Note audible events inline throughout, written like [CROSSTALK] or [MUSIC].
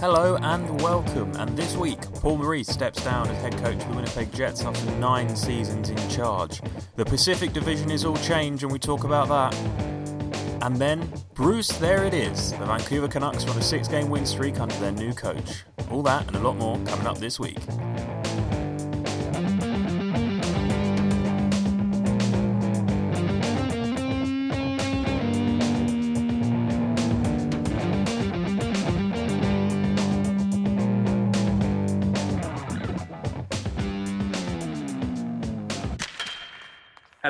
Hello and welcome. And this week, Paul Maurice steps down as head coach of the Winnipeg Jets after nine seasons in charge. The Pacific Division is all change, and we talk about that. And then, Bruce, there it is. The Vancouver Canucks on a six game win streak under their new coach. All that and a lot more coming up this week.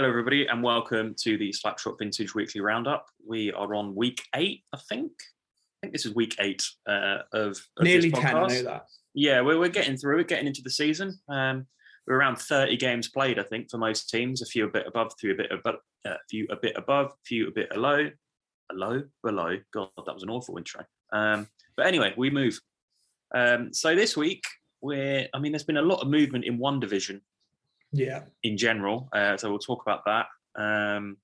Hello, everybody, and welcome to the Slapshot Vintage Weekly Roundup. We are on week eight, I think. I think this is week eight uh, of, of Nearly this 10, I know that. Yeah, we're, we're getting through it, getting into the season. Um, we're around 30 games played, I think, for most teams. A few a bit above, a few a bit above, a few a bit above, a few a bit below, below, below. God, that was an awful intro. Um, but anyway, we move. Um, so this week, we're, I mean, there's been a lot of movement in one division Yeah. in general. Uh, so we'll talk about that. Um,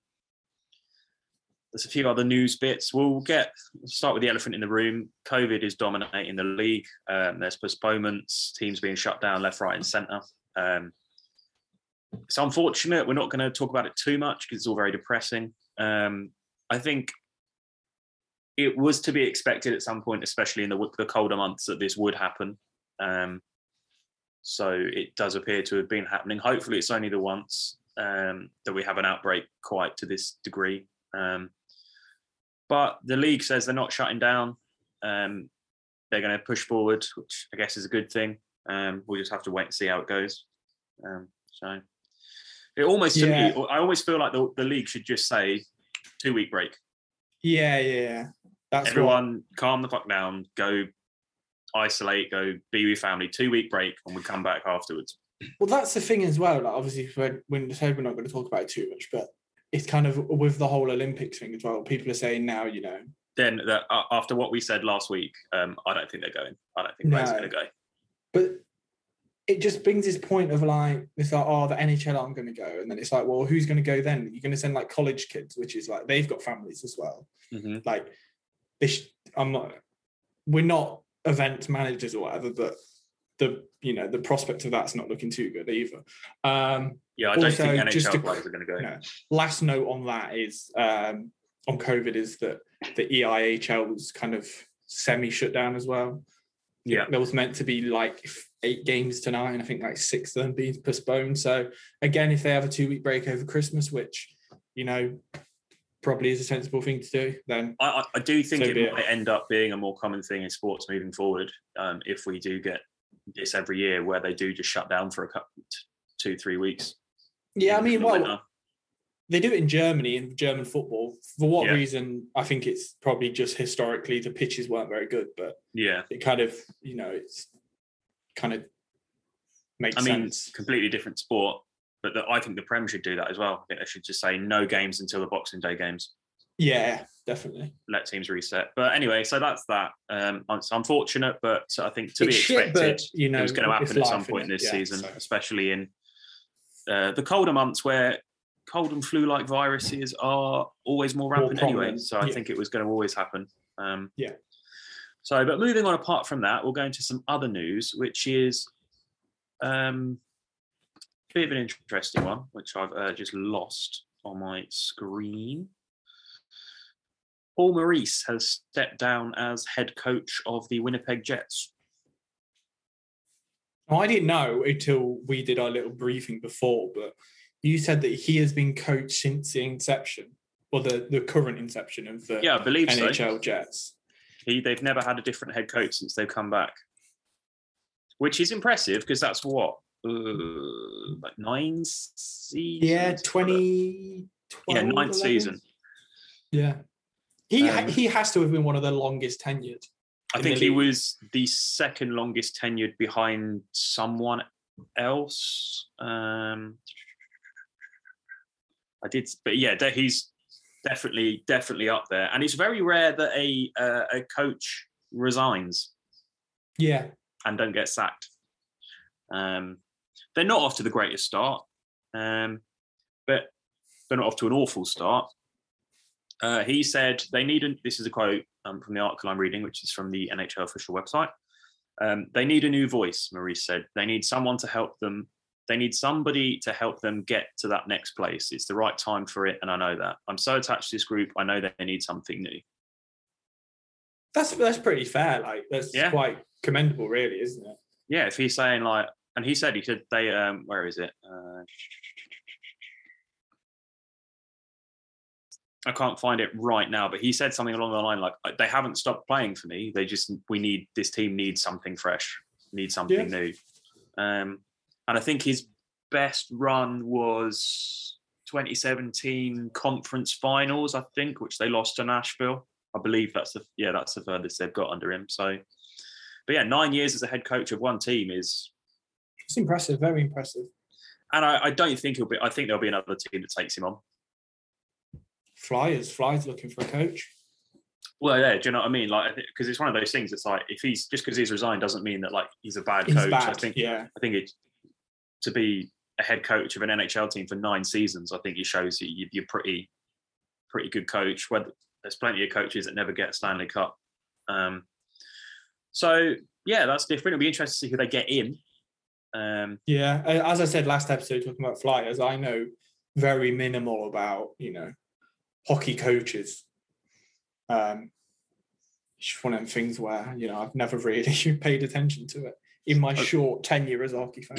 there's a few other news bits. We'll get start with the elephant in the room. COVID is dominating the league. Um, there's postponements, teams being shut down left, right, and centre. Um, it's unfortunate. We're not going to talk about it too much because it's all very depressing. Um, I think it was to be expected at some point, especially in the, the colder months, that this would happen. Um, so it does appear to have been happening. Hopefully, it's only the once um, that we have an outbreak quite to this degree. Um, but the league says they're not shutting down. Um, they're going to push forward, which I guess is a good thing. Um, we'll just have to wait and see how it goes. Um, so it almost Yeah. me, I always feel like the, the league should just say two week break. Yeah, yeah, yeah. That's what, Everyone calm the fuck down, go isolate, go be with family, two week break, and we come back afterwards. well, that's the thing as well. Like, obviously, when when said we're not going to talk about it too much, but it's kind of with the whole Olympics thing as well. People are saying now, you know, then that uh, after what we said last week, um, I don't think they're going. I don't think Ray's No. going to go. but it just brings this point of like it's like oh the NHL aren't going to go, and then it's like well who's going to go then? You're going to send like college kids, which is like they've got families as well. hmm Like this, I'm not. We're not event managers or whatever, but the you know the prospect of that's not looking too good either. Um, Yeah, I don't Also, think just NHL to- players are going to go. No. last note on that is um, on COVID is that the EIHL was kind of semi shut down as well. Yeah. There was meant to be like eight games tonight, and I think like six of them being postponed. So again, if they have a two week break over Christmas, which you know probably is a sensible thing to do, then I, I, do think So it. might end up being a more common thing in sports moving forward um, if we do get this every year where they do just shut down for a couple, two, three weeks. yeah, I mean, well, winter. they do it in Germany in German football. For what Yeah. reason? I think it's probably just historically the pitches weren't very good, but yeah, it kind of you know it's kind of makes I mean, sense. completely different sport, but the, I think the Prem should do that as well. I think they should just say no games until the Boxing Day games. Yeah, definitely. let teams reset. But anyway, so that's that. Um, it's unfortunate, but I think to be expected. but, you know, it was going to happen at some point innit? this Yeah, season, so- especially in uh, the colder months where cold and flu-like viruses are always more rampant anyway. So I yeah. think it was going to always happen. Um, Yeah. So, but moving on, apart from that, we'll go into some other news, which is um, bit of an interesting one, which I've uh, just lost on my screen. Paul Maurice has stepped down as head coach of the Winnipeg Jets. Well, I didn't know until we did our little briefing before, but you said that he has been coached since the inception, or the, the current inception of the Yeah, I believe so. NHL Jets. He, they've never had a different head coach since they've come back, which is impressive because that's what uh, like nine seasons. Yeah, something like that. 20. Yeah, ninth season. Yeah. He, Um, he has to have been one of the longest tenured. I think he was the second longest tenured behind someone else. Um, I did, but yeah, he's definitely definitely up there. And it's very rare that a uh, a coach resigns Yeah. and don't get sacked. Um, they're not off to the greatest start, um, but they're not off to an awful start. Uh, he said they need. A, this is a quote um, from the article I'm reading, which is from the NHL official website. Um, they need a new voice. Maurice said they need someone to help them. They need somebody to help them get to that next place. It's the right time for it, and I know that. I'm so attached to this group. I know they need something new. That's that's pretty fair. Like that's Yeah. quite commendable, really, isn't it? Yeah, if he's saying like, and he said he said they. Um, where is it? Uh, I can't find it right now, but he said something along the line like, "They haven't stopped playing for me. They just we need this team needs something fresh, needs something Yeah. new." Um, and I think his best run was 2017 conference finals, I think, which they lost to Nashville. I believe that's the yeah that's the furthest they've got under him. So, but yeah, nine years as a head coach of one team is, It's impressive, very impressive. and I, I don't think he'll be. I think there'll be another team that takes him on. Flyers, Flyers looking for a coach. Well, yeah, do you know what I mean? Like, because it's one of those things. It's like if he's just because he's resigned doesn't mean that like he's a bad He's coach. I think yeah, I think it to be a head coach of an NHL team for nine seasons. I think it shows you- you're pretty pretty good coach. Whether there's plenty of coaches that never get a Stanley Cup. Um, so yeah, that's different. It'll be interesting to see who they get in. Um, yeah. As I said last episode, talking about Flyers, I know very minimal about you know hockey coaches. Um, it's just one of them things where you know I've never really [LAUGHS] paid attention to it in my Okay. short tenure as a hockey fan.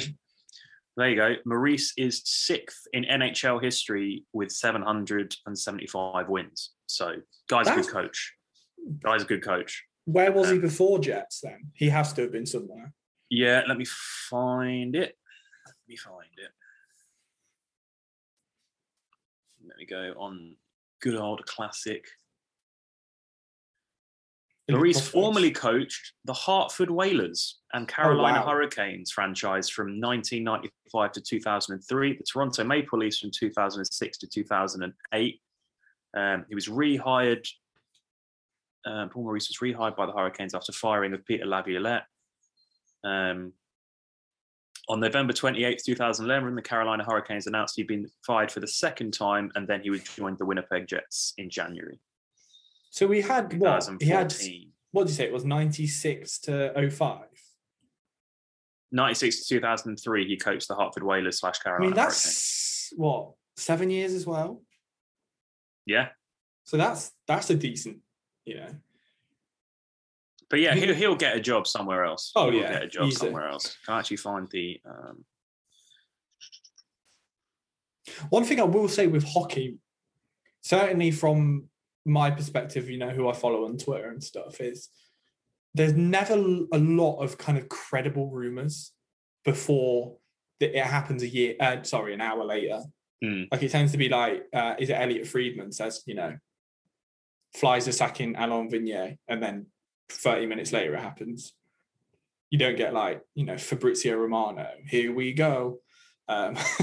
there you go. Maurice is sixth in NHL history with 775 wins. So, guy's a good coach. Guy's a good coach. Where was he before Jets? Then he has to have been somewhere. Yeah, let me find it. Let me find it. Let me go on good old classic. Maurice formerly coached the Hartford Whalers and Carolina wow. Hurricanes franchise from 1995 to 2003, the Toronto Maple Leafs from 2006 to 2008. Um, he was rehired. Um, Paul Maurice was rehired by the Hurricanes after firing of Peter Laviolette. Um, on November 28th, 2011, the Carolina Hurricanes announced he'd been fired for the second time, and then he would join the Winnipeg Jets in January So we had what? He had what did you say? It was ninety six to 05. 96 to 2003, he coached the Hartford Whalers slash Carolina I mean, Hurricanes. that's what seven years as well. Yeah. So that's that's a decent, you know. But yeah, He- he'll, he'll get a job somewhere else. Oh, he'll yeah, get a job easy. somewhere else. Can I actually find the. Um, One thing I will say with hockey, certainly from my perspective, you know, who I follow on Twitter and stuff, is there's never a lot of kind of credible rumors before that it happens a year, uh, sorry, an hour later. Hmm. Like it tends to be like, uh, is it Elliotte Friedman says, you know, Flyers are sacking Alain Vigneault, and then 30 minutes later it happens. You don't get like, you know, Fabrizio Romano, here we go. Um, [LAUGHS]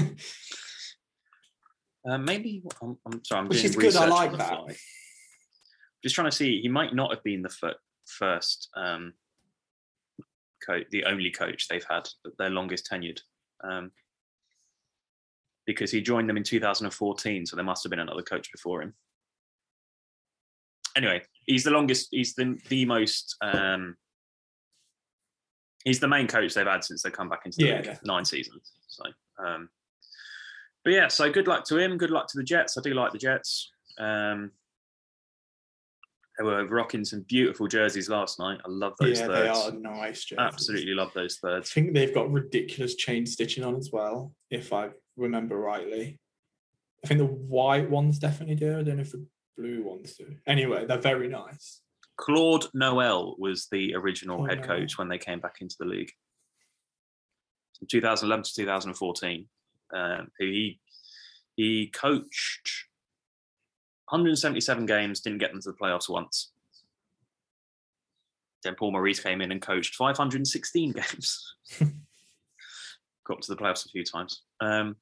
uh, maybe. I'm, I'm sorry, I'm Which doing is good, I like that. fly. Just trying to see. He might not have been the fir- first um, coach, the only coach they've had, their longest tenured. Um, because he joined them in 2014, so there must have been another coach before him. Anyway, he's the longest. He's the the most. Um, he's the main coach they've had since they come back into the Yeah, league, nine seasons. So, um, but yeah, so good luck to him. Good luck to the Jets. I do like the Jets. Um, they were rocking some beautiful jerseys last night. I love those yeah, thirds. they are nice. Jerseys. Absolutely love those thirds. I think they've got ridiculous chain stitching on as well, if I remember rightly. I think the white ones definitely do. I don't know if the blue ones do. Anyway, they're very nice. Claude Noel was the original head coach when they came back into the league. From 2011 to 2014, um, who he he coached 177 games, didn't get them to the playoffs once. Then Paul Maurice came in and coached 516 [LAUGHS] games. Got to the playoffs a few times. Um,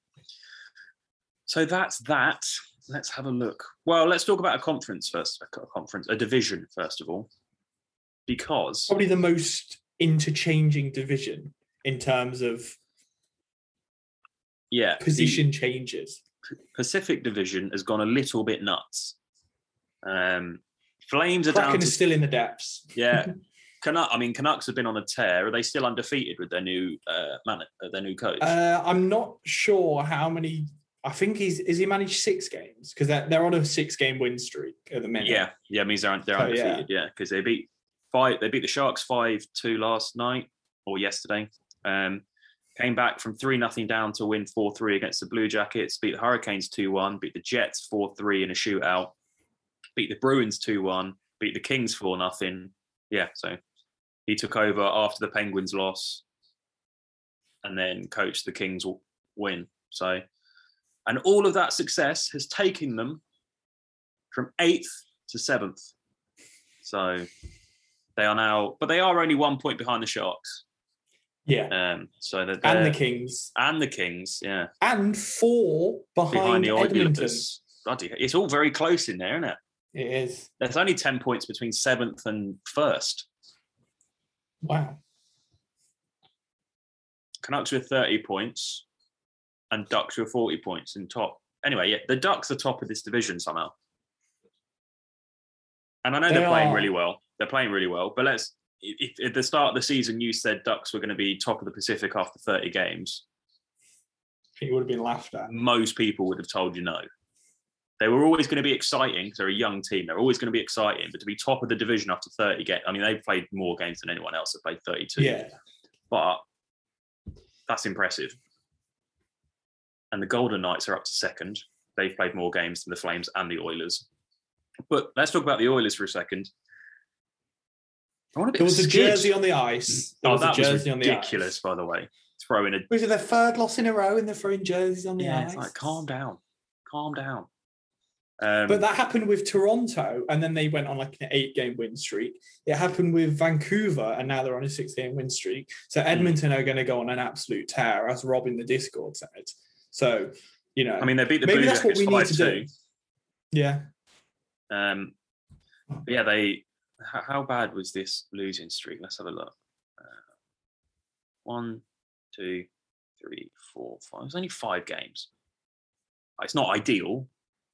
so that's that. Let's have a look. Well, let's talk about a conference first. A conference, a division first of all, because Probably the most interchanging division in terms of yeah, position changes. Pacific Division has gone a little bit nuts. Um, Flames are down to is still in the depths. yeah. [LAUGHS] Canuck, I mean, Canucks have been on a tear. Are they still undefeated with their new uh, man, uh, their new coach? Uh, I'm not sure how many. I think he's is he managed six games because they're, they're on a six game win streak at the minute. yeah, yeah, it means they're they're So, undefeated. Yeah, because they beat five. They beat the Sharks five two last night or yesterday. Um, came back from three nothing down to win four three against the Blue Jackets. Beat the Hurricanes two one. Beat the Jets four three in a shootout. Beat the Bruins two one. Beat the Kings four nothing. Yeah, so he took over after the Penguins loss, and then coached the Kings win. So, and all of that success has taken them from eighth to seventh. So they are now, but they are only one point behind the Sharks. yeah, Um, so that and the Kings, and the Kings, yeah, and four behind, behind the Edmonton. Bloody, it's all very close in there, isn't it? It is There's only ten points between seventh and first. wow. Canucks with 30 points and Ducks were 40 points in top. Anyway, yeah, the Ducks are top of this division somehow. And I know They they are playing are. really well. They're playing really well. But let's, if, at the start of the season you said Ducks were going to be top of the Pacific after 30 games, it would have been laughed at. most people would have told you no. They were always going to be exciting because they're a young team. They're always going to be exciting. But to be top of the division after 30 games, I mean, they've played more games than anyone else. They've played 32 Yeah, but that's impressive. And the Golden Knights are up to second. They've played more games than the Flames and the Oilers. But let's talk about the Oilers for a second. I want a bit there was a jersey on the ice. There Oh, was a that jersey was on the ridiculous, ice. by the way. Throwing a Was it their third loss in a row and they're throwing jerseys on the yeah, ice? it's like calm down, calm down. Um, But that happened with Toronto, and then they went on like an eight-game win streak. It happened with Vancouver, and now they're on a six-game win streak. So Hmm. Edmonton are going to go on an absolute tear, as Rob in the Discord said. So, you know, I mean, they beat the maybe Blue that's what we need to two. do. Yeah, Um, but yeah, they. How, how bad was this losing streak? Let's have a look. Uh, one, two, three, four, five. It was only five games. It's not ideal.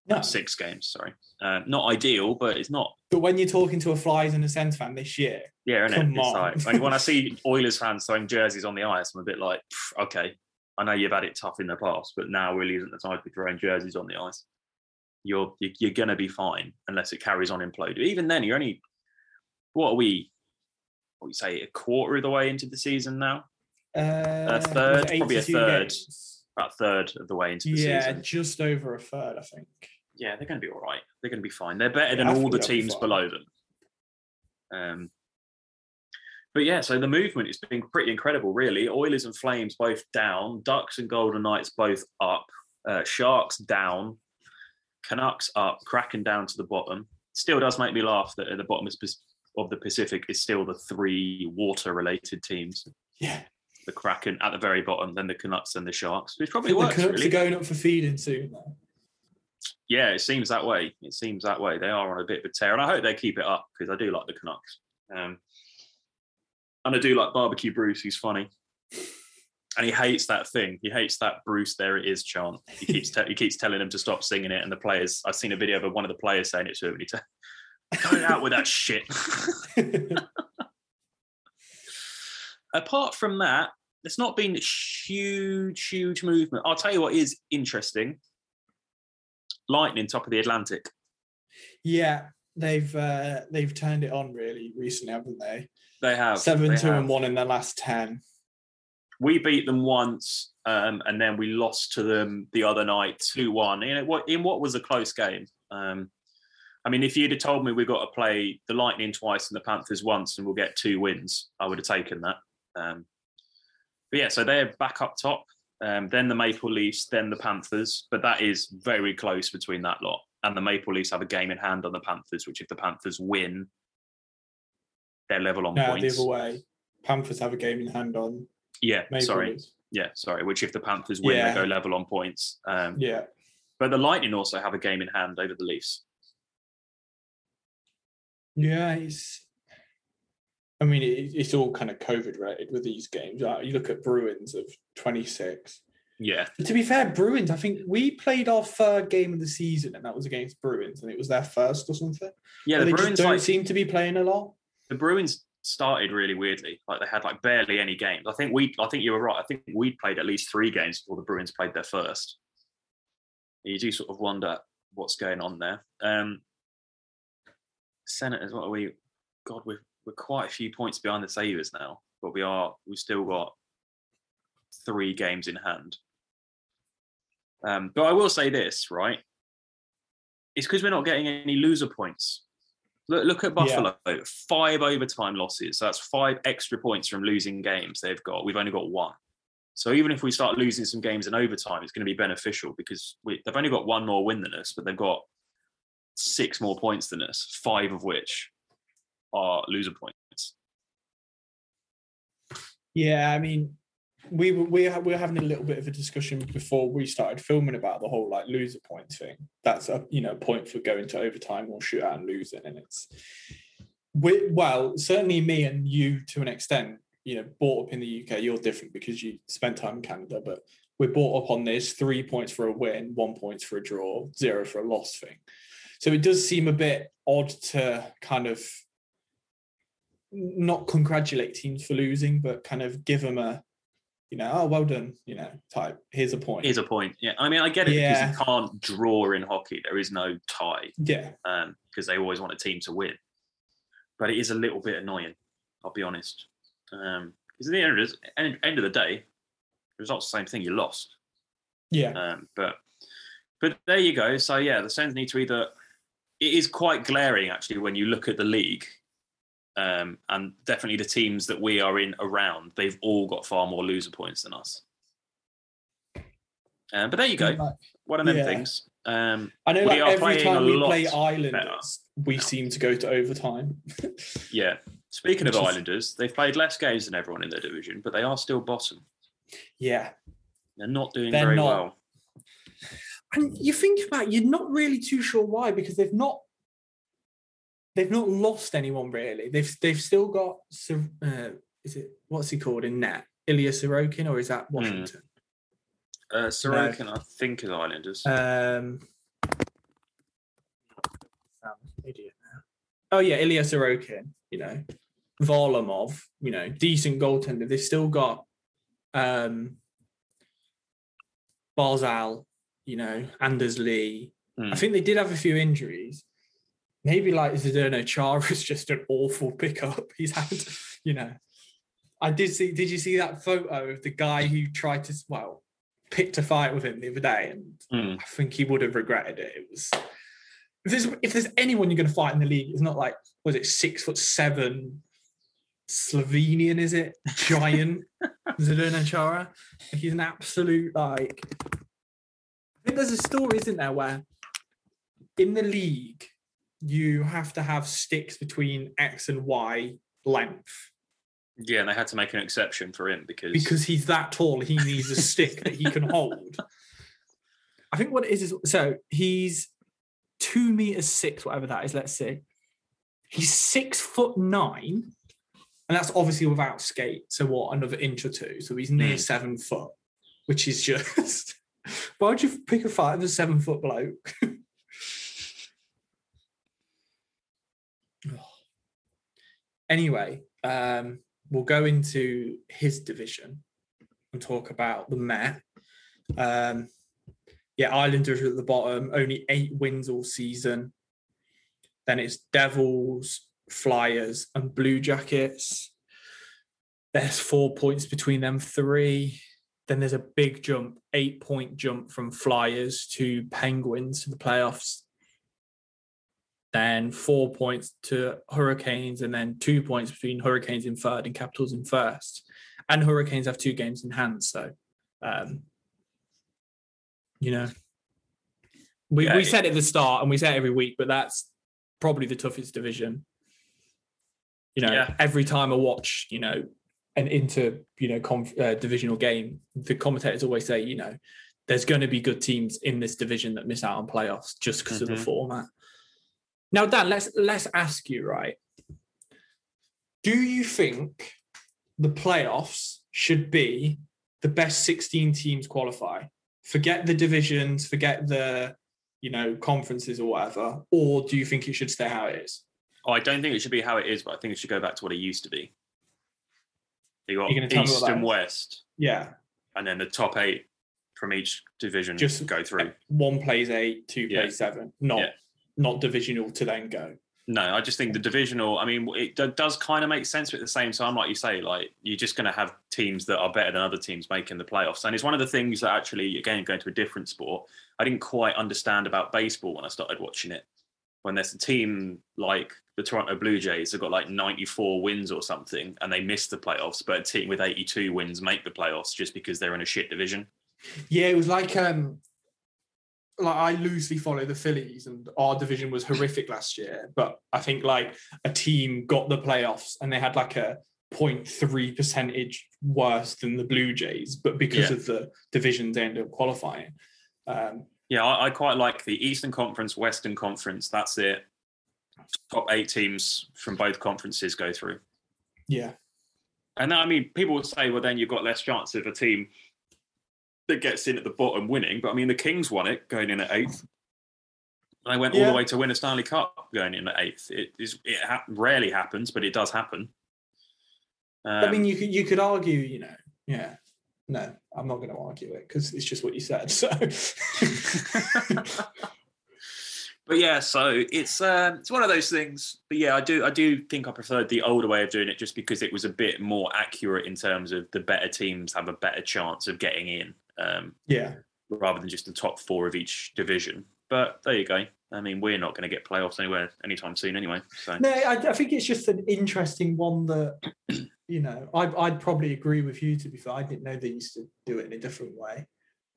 no. Six games, sorry. Uh, not ideal, but it's not. But when you're talking to a Flyers and a Sens fan this year, Yeah, innit? Come It's like, when I [LAUGHS] see Oilers fans throwing jerseys on the ice, I'm a bit like, okay, I know you've had it tough in the past, but now really isn't the time to be throwing jerseys on the ice. You're you're, gonna be fine unless it carries on imploding. Even then, you're only what are we? What we say a quarter of the way into the season now? uh, it third, probably a third. games? About a third of the way into the Yeah, season. Yeah, just over a third, I think. Yeah, they're going to be all right. They're going to be fine. They're better than Yeah, I all the teams below them. Um, but yeah, so the movement has been pretty incredible, really. Oilers and Flames both down, Ducks and Golden Knights both up, uh, Sharks down, Canucks up, Kraken down to the bottom. Still does make me laugh that at the bottom of the Pacific is still the three water-related teams: Yeah, the Kraken at the very bottom, then the Canucks and the Sharks. Which probably think the. Canucks Really. are going up for feeding soon. Though. yeah, it seems that way. It seems that way. They are on a bit of a tear, and I hope they keep it up because I do like the Canucks. Um, and I do like Barbecue Bruce. He's funny, and he hates that thing. He hates that Bruce. There it is chant. He keeps [LAUGHS] te- he keeps telling them to stop singing it, and the players. I've seen a video of one of the players saying it to him, and he said, "Cut it out with that shit." [LAUGHS] Apart from that, there's not been a huge, huge movement. I'll tell you what is interesting. Lightning, top of the Atlantic. yeah, they've uh, they've turned it on really recently, haven't they? They have Seven, they two, have. and one in their last ten. We beat them once, um, and then we lost to them the other night, two one. You know what? In what was a close game. Um, I mean, if you'd have told me we got to play the Lightning twice and the Panthers once, and we'll get two wins, I would have taken that. Um, but yeah, so they're back up top. Um, then the Maple Leafs, then the Panthers, but that is very close between that lot. And the Maple Leafs have a game in hand on the Panthers, which if the Panthers win, they're level on No, the points. other way. Panthers have a game in hand on Yeah, Maple sorry. Leafs. Yeah, sorry. Which if the Panthers win, Yeah. they go level on points. Um, Yeah, But the Lightning also have a game in hand over the Leafs. yeah. It's. I mean, it, it's all kind of COVID related with these games. Uh, You look at Bruins of twenty six. Yeah, To be fair, Bruins, I think we played our third game of the season, and that was against Bruins, and it was their first or something. yeah. And The they just Bruins don't like seem to be playing a lot. The Bruins started really weirdly. Like they had like barely any games. I think we. I think you were right. I think we played at least three games before the Bruins played their first. You do sort of wonder what's going on there. Um, Senators, what are we? God, we're we're quite a few points behind the Sabres now, but we are. We've still got three games in hand. Um, but I will say this, right? It's because we're not getting any loser points. Look, look at Yeah. Buffalo, five overtime losses. So that's five extra points from losing games they've got. We've only got one. So even if we start losing some games in overtime, it's going to be beneficial because we, they've only got one more win than us, but they've got six more points than us, five of which are loser points. Yeah, I mean, we were we, we were having a little bit of a discussion before we started filming about the whole like loser points thing. That's a you know point for going to overtime or shootout and losing, and it's we well certainly me and you to an extent. You know, brought up in the UK, you're different because you spent time in Canada, but we're brought up on this three points for a win, one points for a draw, zero for a loss thing. So it does seem a bit odd to kind of not congratulate teams for losing, but kind of give them a, you know, oh, well done, you know, type. Here's a point. Here's a point. Yeah, I mean, I get it Yeah. because you can't draw in hockey. There is no tie yeah, Um, because they always want a team to win. But it is a little bit annoying. I'll be honest. Um, because at the end of, end, end of the day, the result's the same thing. You lost. yeah, Um, but but there you go. So yeah, the Sens need to either. It is quite glaring actually when you look at the league, um, and definitely the teams that we are in around. They've all got far more loser points than us. Um, but there you go. One of them Yeah. things. Um, I know like every time we play better Islanders, we now. seem to go to overtime. [LAUGHS] yeah. Speaking of is- Islanders, they've played less games than everyone in their division, but they are still bottom. yeah. They're not doing They're very not. well. And you think about it, you're not really too sure why, because they've not they've not lost anyone really. They've they've still got uh, is it what's he called in net? Ilya Sorokin or is Hmm. that Washington? Uh, Sorokin, I think, is Islanders. Um, idiot now. Oh yeah, Ilya Sorokin. You know, Varlamov. You know, decent goaltender. They've still got um, Barzal. You know, Anders Lee. Hmm. I think they did have a few injuries. Maybe like Zdeno Chara is just an awful pickup. [LAUGHS] He's had, you know. I did see. Did you see that photo of the guy who tried to well picked a fight with him the other day, and Hmm. I think he would have regretted it. It was if there's if there's anyone you're going to fight in the league, it's not like was it six foot seven Slovenian? Is it giant [LAUGHS] Zdeno Chara? He's an absolute like. I think there's a story, isn't there, where in the league you have to have sticks between X and Y length Yeah, and they had to make an exception for him because, because he's that tall. He needs a stick that he can hold. [LAUGHS] I think what it is is so he's two meters six, whatever that is. Let's see. He's six foot nine, and that's obviously without skate. So what, another inch or two? So he's near Hmm. seven foot, which is just. [LAUGHS] Why would you pick a fight with a seven foot bloke? [LAUGHS] anyway, um, we'll go into his division and talk about the Met. Um, yeah, Islanders at the bottom, only eight wins all season. Then it's Devils, Flyers, and Blue Jackets. There's four points between them three. Then there's a big jump, eight point jump from Flyers to Penguins to the playoffs. Then four points to Hurricanes, and then two points between Hurricanes in third and Capitals in first. And Hurricanes have two games in hand, so um, you know, we, Yeah, we it- said at the start, and we say it every week, but that's probably the toughest division. You know, Yeah. every time I watch, you know, an inter, you know, conf, uh, divisional game, the commentators always say, you know, there's going to be good teams in this division that miss out on playoffs just because of the Mhm. format. Now, Dan, let's let's ask you, right? Do you think the playoffs should be the best 16 teams qualify? Forget the divisions, forget the you know conferences or whatever, or do you think it should stay how it is? Oh, I don't think it should be how it is, but I think it should go back to what it used to be. You got East and? West, Yeah, and then the top eight from each division Just- go through. one plays eight, two Yeah. plays seven, not Yeah. Not divisional to then go. No, I just think the divisional. I mean, it do- does kind of make sense, but at the same time, like you say, like you're just going to have teams that are better than other teams making the playoffs, and it's one of the things that actually, again, going to a different sport, I didn't quite understand about baseball when I started watching it. When there's a team like the Toronto Blue Jays have got like 94 wins or something, and they miss the playoffs, but a team with 82 wins make the playoffs just because they're in a shit division. Yeah, it was like um like I loosely follow the Phillies and our division was horrific last year, but I think like a team got the playoffs and they had like a 0.3 percentage worse than the Blue Jays, but because Yeah. of the divisions they ended up qualifying. Um Yeah, I, I quite like the Eastern Conference, Western Conference. That's it. Top eight teams from both conferences go through. yeah. And I mean, people would say, well, then you've got less chance of a team that gets in at the bottom winning. But I mean, the Kings won it going in at eighth. They went all the way to win a Stanley Cup going in at eighth. It is it ha- rarely happens, but it does happen. Um, I mean you could you could argue, you know, yeah. No, I'm not going to argue it because it's just what you said. [LAUGHS] So [LAUGHS] but yeah, so it's um, it's one of those things. But yeah, I do I do think I preferred the older way of doing it just because it was a bit more accurate in terms of the better teams have a better chance of getting in. Um, yeah. rather than just the top four of each division. But there you go. I mean, we're not going to get playoffs anywhere anytime soon, anyway. So No, I, I think it's just an interesting one that, [CLEARS THROAT] you know, I, I'd probably agree with you, to be fair. I didn't know they used to do it in a different way.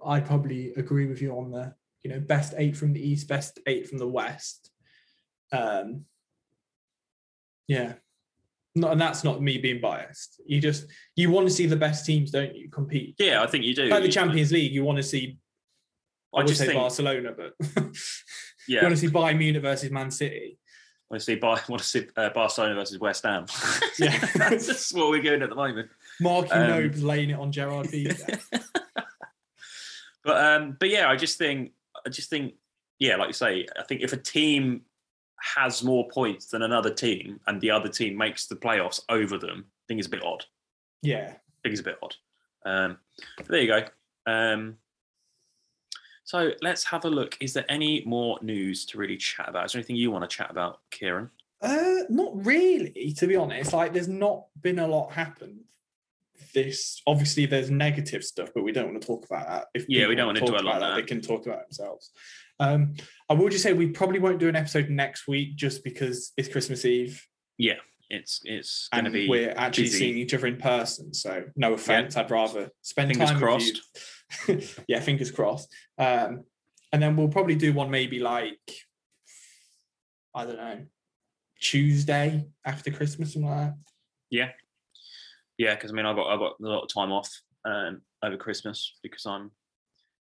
I'd probably agree with you on the, you know, best eight from the East, best eight from the West. Um, yeah. No, and that's not me being biased. You just, you want to see the best teams, don't you, compete? yeah, I think you do. Like the Champions League, you want to see, I, I just say think, Barcelona, but [LAUGHS] you yeah, want to see Bayern Munich versus Man City. want to see Bar- [LAUGHS] want to see uh, Barcelona versus West Ham. [LAUGHS] Yeah. that's just what we're doing at the moment. Marky Um, Nobes laying it on Gerard Piqué. But um, but yeah, I just think I just think yeah, like you say, I think if a team has more points than another team and the other team makes the playoffs over them, I think it's a bit odd. yeah. I think it's a bit odd. Um, there you go. Um, so let's have a look. Is there any more news to really chat about? Is there anything you want to chat about, Kieran? Uh, not really, to be honest. Like, there's not been a lot happen. This obviously there's negative stuff, but we don't want to talk about that. If Yeah, we don't wanna talk dwell about that. They can talk about themselves. Um, I will just say we probably won't do an episode next week just because it's Christmas Eve Yeah, It's it's going and to be we're actually busy. seeing each other in person. So no offense, I'd rather spend Fingers time crossed. with you. [LAUGHS] yeah, fingers crossed. Um, and then we'll probably do one maybe like I don't know Tuesday after Christmas, something like that. Yeah, yeah, because I mean I've got I've got a lot of time off um, over Christmas because I'm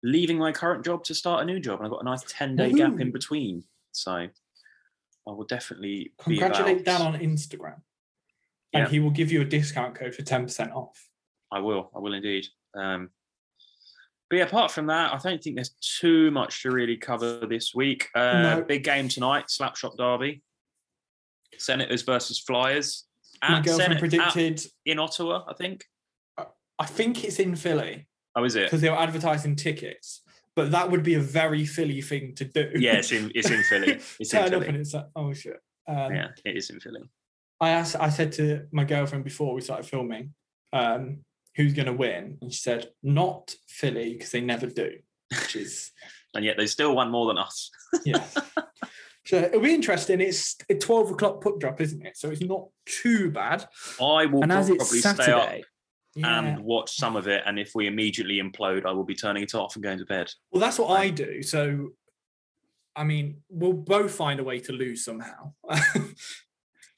leaving my current job to start a new job, and I've got a nice ten day gap in between. So I will definitely Congratulate Dan on Instagram. And Yeah. he will give you a discount code for 10% off. I will. I will indeed. Um, but yeah, apart from that, I don't think there's too much to really cover this week. Uh, No. Big game tonight, Slapshot Derby. Senators versus Flyers. My At girlfriend Senate- predicted, at- in Ottawa, I think. I think it's in Philly Oh, is it? because they were advertising tickets, but that would be a very Philly thing to do. Yeah, it's in it's in Philly. [LAUGHS] It's in Turn up and it's like, oh shit. Um, Yeah, it is in Philly. I asked, I said to my girlfriend before we started filming, um, who's going to win? And she said, not Philly because they never do, which is, [LAUGHS] And yet they still won more than us. yeah. [LAUGHS] So it'll be interesting. It's a 12 o'clock puck drop, isn't it? So it's not too bad. I will and as probably it's stay up Saturday, yeah. and watch some of it. And if we immediately implode, I will be turning it off and going to bed. well, that's what I do. So, I mean, we'll both find a way to lose somehow. [LAUGHS]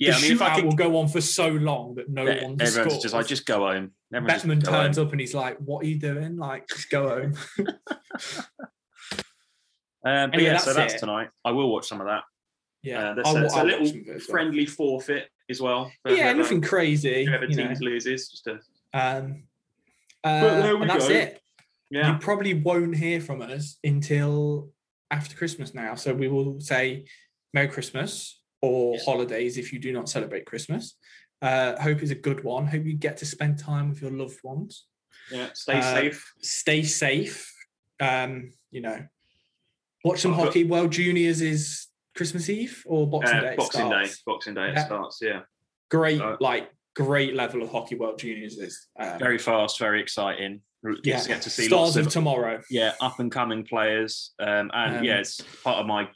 Yeah, the I mean, if I shootout can, will go on for so long that no yeah, one everyone's scores. just, I just go home. Everyone just Bettman go turns home. up and he's like, "What are you doing? Like, just go home." [LAUGHS] [LAUGHS] Um, but Anyway, yeah, so that's that's it. tonight. I will watch some of that. yeah, Uh, there's I'll- a, it's a I'll little watch some of it as well. friendly forfeit as well. Yeah, whoever- nothing crazy. Whoever you know. loses, just a Um, Uh, and that's go. it. Yeah. You probably won't hear from us until after Christmas now. So we will say Merry Christmas or Yes. holidays if you do not celebrate Christmas. Uh, hope is a good one. Hope you get to spend time with your loved ones. Yeah. Stay Uh, safe. Stay safe. Um, you know, watch some Oh, hockey. World Juniors is Christmas Eve or Boxing Uh, Day. Boxing Day. Boxing Day. It Yeah. starts. Yeah. Great, Uh, like great level of hockey. World Juniors is um, Very fast. Very exciting. Get, yeah. get to see Stars lots of of tomorrow. yeah up and coming players. Um, and Um, yeah, it's part of my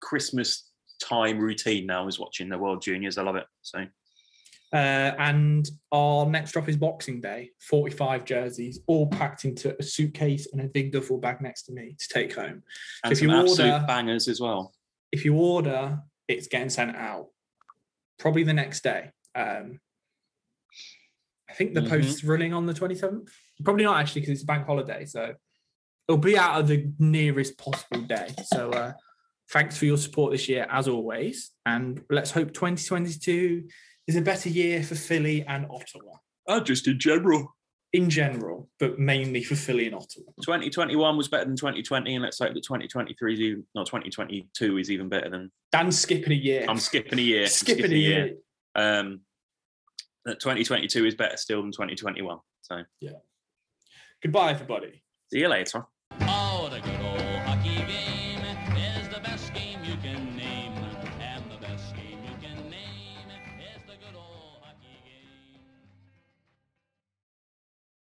Christmas time routine now is watching the World Juniors. I love it. So Uh, and our next drop is Boxing Day. 45 jerseys, all packed into a suitcase and a big duffel bag next to me to take home. and if you order- bangers as well. If you order, it's getting sent out probably the next day. Um, I think the Mhm. post's running on the 27th. Probably not actually because it's a bank holiday. So it'll be out of the nearest possible day. So uh, thanks for your support this year, as always. And let's hope 2022 is a better year for Philly and Ottawa. Oh, just in general. in general, but mainly for Philly and Ottawa. 2021 was better than 2020, and let's hope that 2023 is even, not 2022 is even better than. Dan's skipping a year. I'm skipping a year. I'm skipping, a year. Um, that 2022 is better still than 2021. So yeah. Goodbye, everybody. see you later.